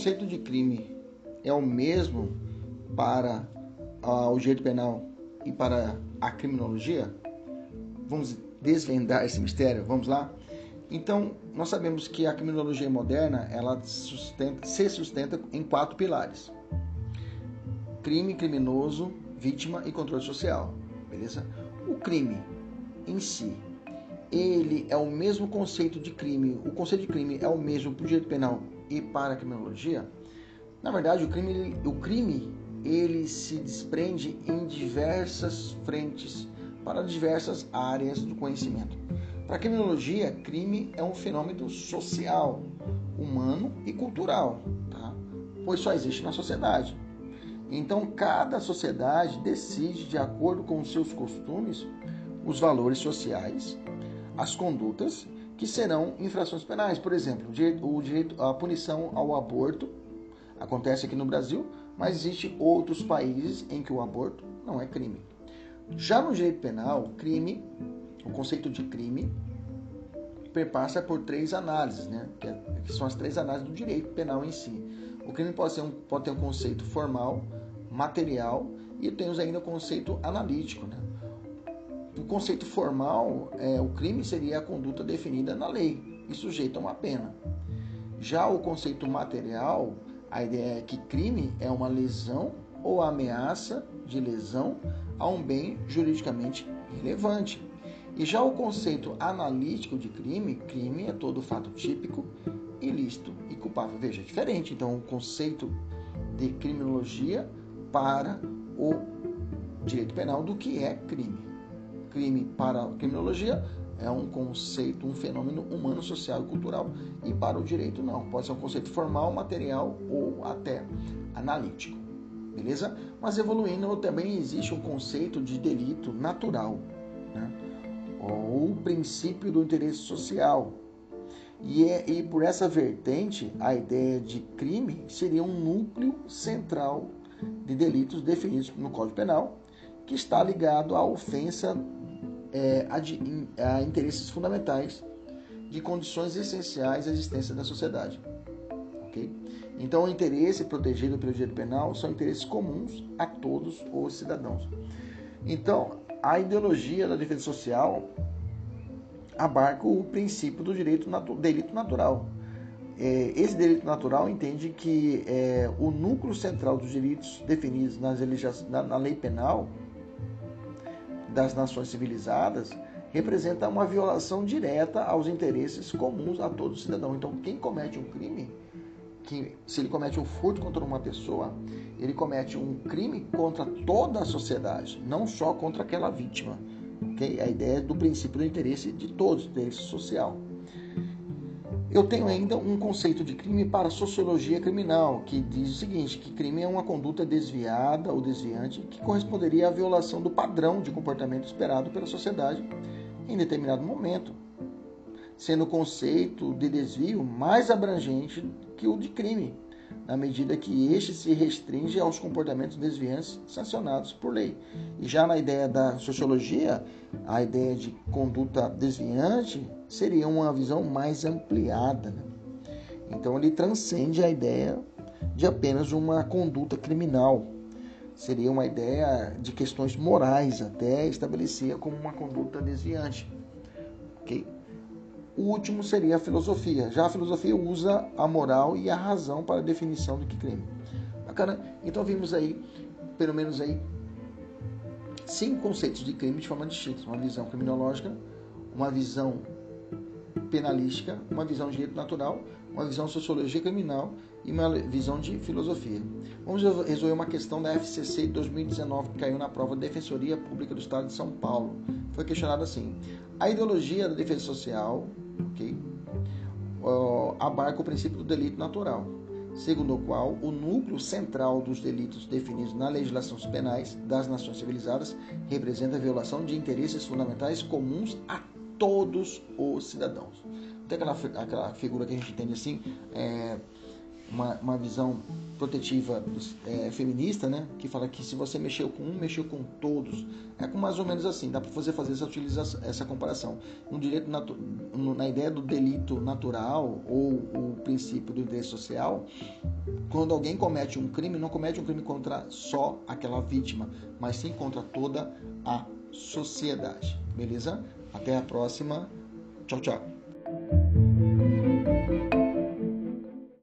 conceito de crime é o mesmo para uh, o direito penal e para a criminologia? Vamos desvendar esse mistério? Vamos lá? Então, nós sabemos que a criminologia moderna ela sustenta, se sustenta em quatro pilares: crime, criminoso, vítima e controle social. Beleza? O crime em si, ele é o mesmo conceito de crime. O conceito de crime é o mesmo para o direito penal e para a criminologia. Na verdade, o crime, o crime ele se desprende em diversas frentes para diversas áreas do conhecimento. Para a criminologia, crime é um fenômeno social, humano e cultural, tá? pois só existe na sociedade. Então, cada sociedade decide, de acordo com seus costumes, os valores sociais, as condutas que serão infrações penais. Por exemplo, o direito, a punição ao aborto acontece aqui no Brasil, mas existe outros países em que o aborto não é crime. Já no direito penal, crime o conceito de crime perpassa por três análises, né? que, é, que são as três análises do direito penal em si. O crime pode, ser um, pode ter um conceito formal, material e temos ainda o conceito analítico. Né? O conceito formal, é, o crime seria a conduta definida na lei e sujeita a uma pena. Já o conceito material, a ideia é que crime é uma lesão ou ameaça de lesão a um bem juridicamente relevante. E já o conceito analítico de crime, crime é todo fato típico, ilícito e culpável. Veja, é diferente. Então, o conceito de criminologia para o direito penal do que é crime. Crime para a criminologia é um conceito, um fenômeno humano, social e cultural. E para o direito, não. Pode ser um conceito formal, material ou até analítico. Beleza? Mas evoluindo, também existe um conceito de delito natural. Né? ou o princípio do interesse social. E, é, e por essa vertente, a ideia de crime seria um núcleo central de delitos definidos no Código Penal, que está ligado à ofensa é, a, a interesses fundamentais de condições essenciais à existência da sociedade. Okay? Então, o interesse protegido pelo direito penal são interesses comuns a todos os cidadãos. Então, a ideologia da defesa social abarca o princípio do direito natu delito natural. É, esse delito natural entende que é, o núcleo central dos direitos definidos nas na, na lei penal das nações civilizadas representa uma violação direta aos interesses comuns a todo cidadão. Então, quem comete um crime que se ele comete um furto contra uma pessoa, ele comete um crime contra toda a sociedade, não só contra aquela vítima. Okay? A ideia é do princípio do interesse de todos, do interesse social. Eu tenho ainda um conceito de crime para a sociologia criminal, que diz o seguinte: que crime é uma conduta desviada ou desviante que corresponderia à violação do padrão de comportamento esperado pela sociedade em determinado momento, sendo o conceito de desvio mais abrangente que o de crime, na medida que este se restringe aos comportamentos desviantes sancionados por lei. E já na ideia da sociologia, a ideia de conduta desviante seria uma visão mais ampliada. Né? Então ele transcende a ideia de apenas uma conduta criminal. Seria uma ideia de questões morais até estabelecer como uma conduta desviante. ok? O último seria a filosofia. Já a filosofia usa a moral e a razão para a definição do que crime. Bacana? Então vimos aí, pelo menos aí, cinco conceitos de crime de forma distinta. Uma visão criminológica, uma visão penalística, uma visão de direito natural, uma visão sociologia criminal e uma visão de filosofia. Vamos resolver uma questão da FCC de 2019 que caiu na prova Defensoria Pública do Estado de São Paulo. Foi questionado assim: a ideologia da defesa social ok? Abarca o princípio do delito natural, segundo o qual o núcleo central dos delitos definidos na legislação penais das nações civilizadas representa a violação de interesses fundamentais comuns a todos os cidadãos. Tem aquela, aquela figura que a gente entende assim, é, uma, uma visão protetiva é, feminista, né? Que fala que se você mexeu com um, mexeu com todos. É com mais ou menos assim. Dá para você fazer essa utilização, essa comparação. Um direito na ideia do delito natural ou o princípio do interesse social, quando alguém comete um crime, não comete um crime contra só aquela vítima, mas sim contra toda a sociedade. Beleza? Até a próxima. Tchau, tchau.